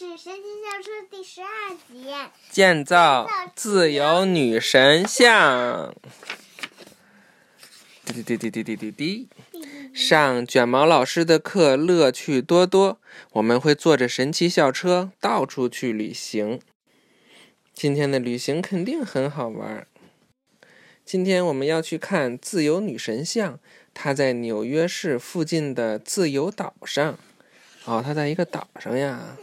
是《神奇校车》第十二集，建造自由女神像。滴滴滴滴滴滴滴，上卷毛老师的课乐趣多多。我们会坐着神奇校车到处去旅行。今天的旅行肯定很好玩。今天我们要去看自由女神像，它在纽约市附近的自由岛上。哦，它在一个岛上呀。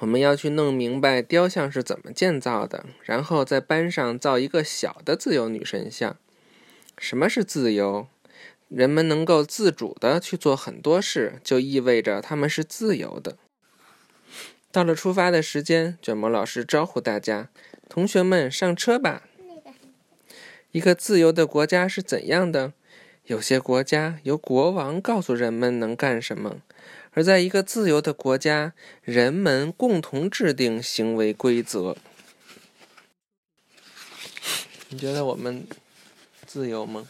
我们要去弄明白雕像是怎么建造的，然后在班上造一个小的自由女神像。什么是自由？人们能够自主的去做很多事，就意味着他们是自由的。到了出发的时间，卷毛老师招呼大家：“同学们，上车吧！”一个自由的国家是怎样的？有些国家由国王告诉人们能干什么。而在一个自由的国家，人们共同制定行为规则。你觉得我们自由吗？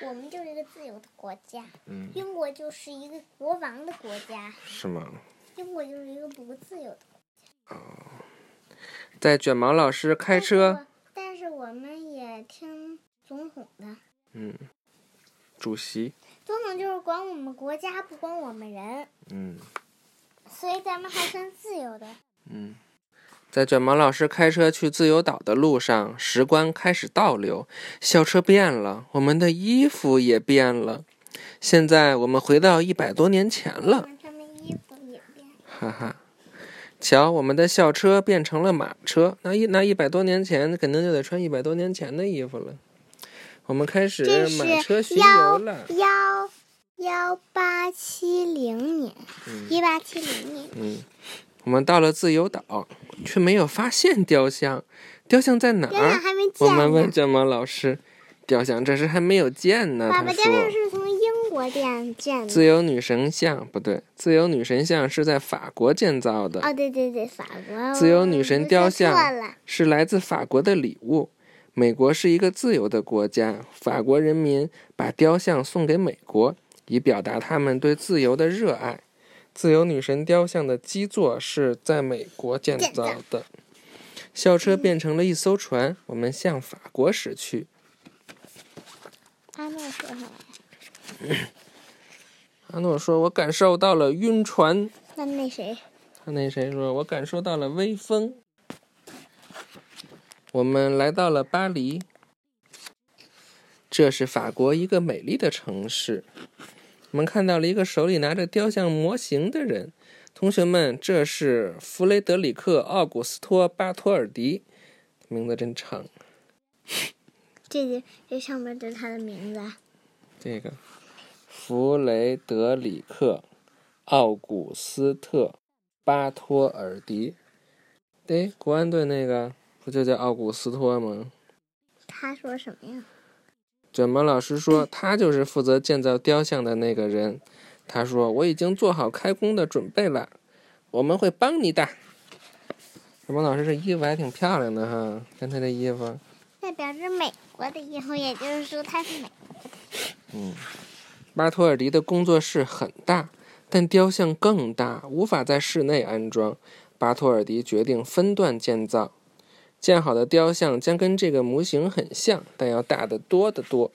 我们就是一个自由的国家。嗯。英国就是一个国王的国家。是吗？英国就是一个不自由的国家。哦。在卷毛老师开车。但是我们也听总统的。嗯。主席。总统就是管我们国家，不管我们人。嗯。所以咱们还算自由的。嗯，在卷毛老师开车去自由岛的路上，时光开始倒流，校车变了，我们的衣服也变了。现在我们回到一百多年前了。衣服也变。哈哈，瞧，我们的校车变成了马车。那一那一百多年前，肯定就得穿一百多年前的衣服了。我们开始马车巡游了。幺幺八七零年，一八七零年。嗯，我们到了自由岛，却没有发现雕像。雕像在哪儿？我们问卷毛老师。雕像这时还没有建呢。爸爸，雕像是从英国建建的。自由女神像不对，自由女神像是在法国建造的。哦，对对对，法国。自由女神雕像是来自法国的礼物。美国是一个自由的国家，法国人民把雕像送给美国，以表达他们对自由的热爱。自由女神雕像的基座是在美国建造的。校车变成了一艘船，我们向法国驶去。阿诺说什么？阿诺说：“我感受到了晕船。”那那谁？他那谁说：“我感受到了微风。”我们来到了巴黎，这是法国一个美丽的城市。我们看到了一个手里拿着雕像模型的人。同学们，这是弗雷德里克·奥古斯托·巴托尔迪，名字真长。这个这上面是他的名字。这个弗雷德里克·奥古斯特·巴托尔迪，对，国安队那个。不就叫奥古斯托吗？他说什么呀？卷毛老师说，他就是负责建造雕像的那个人。他说：“我已经做好开工的准备了，我们会帮你的。”卷毛老师这衣服还挺漂亮的哈，看他的衣服。代表着美国的衣服，也就是说他是美国的。嗯，巴托尔迪的工作室很大，但雕像更大，无法在室内安装。巴托尔迪决定分段建造。建好的雕像将跟这个模型很像，但要大得多得多。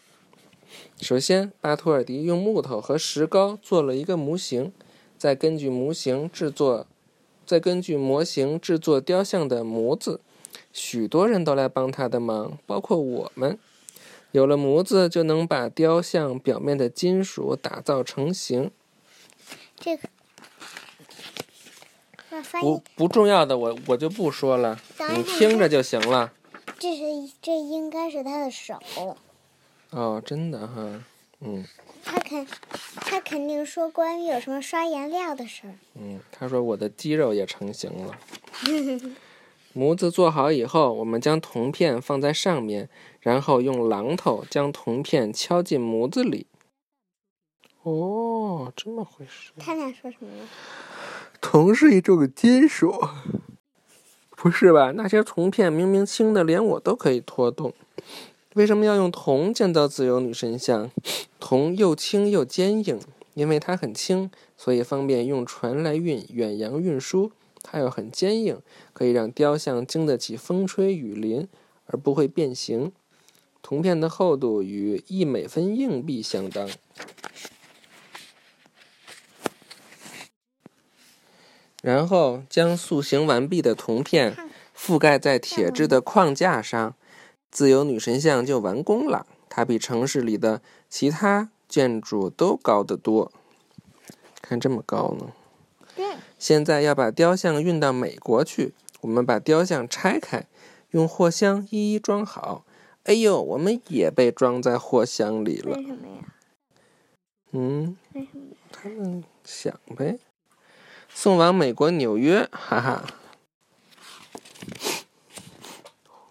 首先，巴托尔迪用木头和石膏做了一个模型，再根据模型制作，再根据模型制作雕像的模子。许多人都来帮他的忙，包括我们。有了模子，就能把雕像表面的金属打造成型。这个。不不重要的，我我就不说了，你听着就行了。这是这应该是他的手。哦，真的哈，嗯。他肯他肯定说关于有什么刷颜料的事儿。嗯，他说我的肌肉也成型了。模子做好以后，我们将铜片放在上面，然后用榔头将铜片敲进模子里。哦，这么回事。他俩说什么？铜是一种金属，不是吧？那些铜片明明轻的，连我都可以拖动，为什么要用铜建造自由女神像？铜又轻又坚硬，因为它很轻，所以方便用船来运远洋运输。它又很坚硬，可以让雕像经得起风吹雨淋而不会变形。铜片的厚度与一美分硬币相当。然后将塑形完毕的铜片覆盖在铁质的框架上，自由女神像就完工了。它比城市里的其他建筑都高得多，看这么高呢。现在要把雕像运到美国去，我们把雕像拆开，用货箱一一装好。哎呦，我们也被装在货箱里了。为什么呀？嗯？他们想呗。送往美国纽约，哈哈。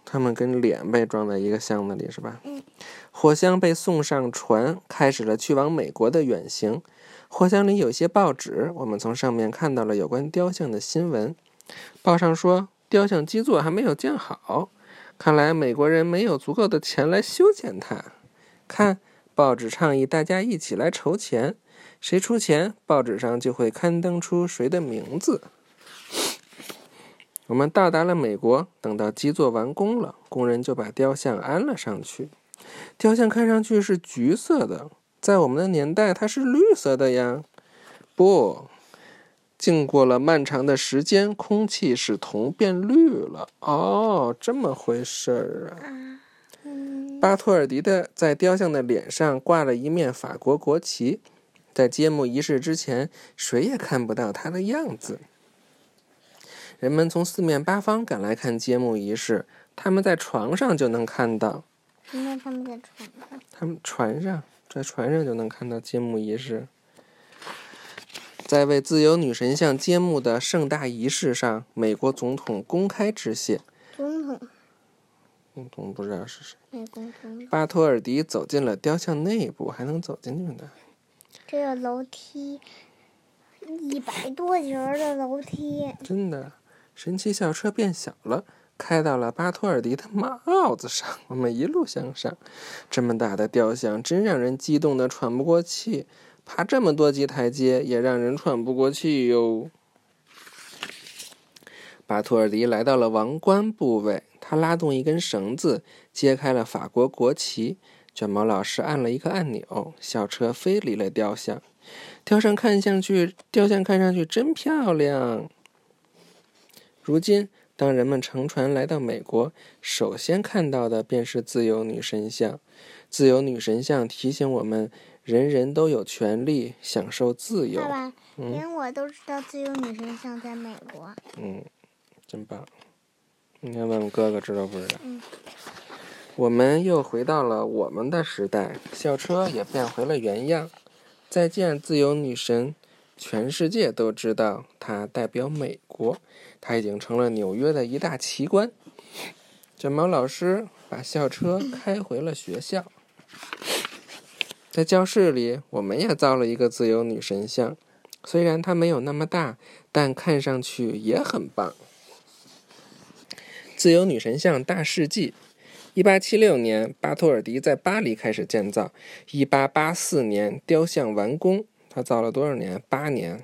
他们跟脸被装在一个箱子里是吧？嗯。货箱被送上船，开始了去往美国的远行。货箱里有些报纸，我们从上面看到了有关雕像的新闻。报上说，雕像基座还没有建好，看来美国人没有足够的钱来修建它。看，报纸倡议大家一起来筹钱。谁出钱，报纸上就会刊登出谁的名字。我们到达了美国，等到基座完工了，工人就把雕像安了上去。雕像看上去是橘色的，在我们的年代，它是绿色的呀。不，经过了漫长的时间，空气使铜变绿了。哦，这么回事儿啊。巴托尔迪的在雕像的脸上挂了一面法国国旗。在揭幕仪式之前，谁也看不到他的样子。人们从四面八方赶来看揭幕仪式，他们在床上就能看到。那他们在床上？他们船上，在船上就能看到揭幕仪式。在为自由女神像揭幕的盛大仪式上，美国总统公开致谢。总统？总统不知道是谁。巴托尔迪走进了雕像内部，还能走进去呢。这个楼梯，一百多节的楼梯。真的，神奇校车变小了，开到了巴托尔迪的帽子上。我们一路向上，这么大的雕像真让人激动的喘不过气。爬这么多级台阶也让人喘不过气哟。巴图尔迪来到了王冠部位，他拉动一根绳子，揭开了法国国旗。卷毛老师按了一个按钮，校车飞离了雕像。雕像看上去，雕像看上去真漂亮。如今，当人们乘船来到美国，首先看到的便是自由女神像。自由女神像提醒我们，人人都有权利享受自由。爸爸，连我都知道自由女神像在美国。嗯，真棒。你看，问问哥哥知道不知道？嗯。我们又回到了我们的时代，校车也变回了原样。再见，自由女神！全世界都知道她代表美国，她已经成了纽约的一大奇观。卷毛老师把校车开回了学校，在教室里，我们也造了一个自由女神像。虽然它没有那么大，但看上去也很棒。自由女神像大事记。一八七六年，巴托尔迪在巴黎开始建造。一八八四年，雕像完工。他造了多少年？八年。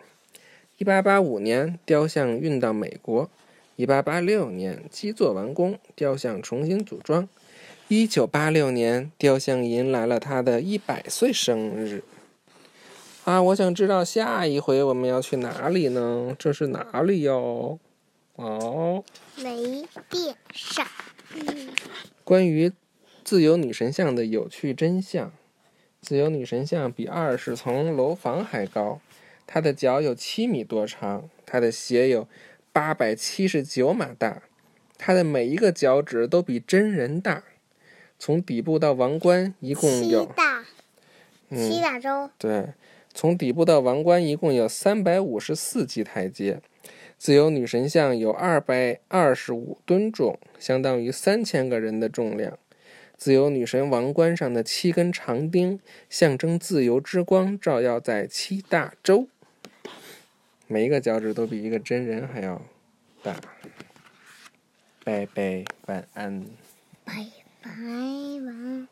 一八八五年，雕像运到美国。一八八六年，基座完工，雕像重新组装。一九八六年，雕像迎来了他的一百岁生日。啊，我想知道下一回我们要去哪里呢？这是哪里哟？哦，雷电闪。关于自由女神像的有趣真相：自由女神像比二十层楼房还高，她的脚有七米多长，她的鞋有八百七十九码大，她的每一个脚趾都比真人大。从底部到王冠一共有七大，七大洲。对，从底部到王冠一共有三百五十四级台阶。自由女神像有二百二十五吨重，相当于三千个人的重量。自由女神王冠上的七根长钉，象征自由之光照耀在七大洲。每一个脚趾都比一个真人还要大。拜拜，晚安。拜拜，晚安。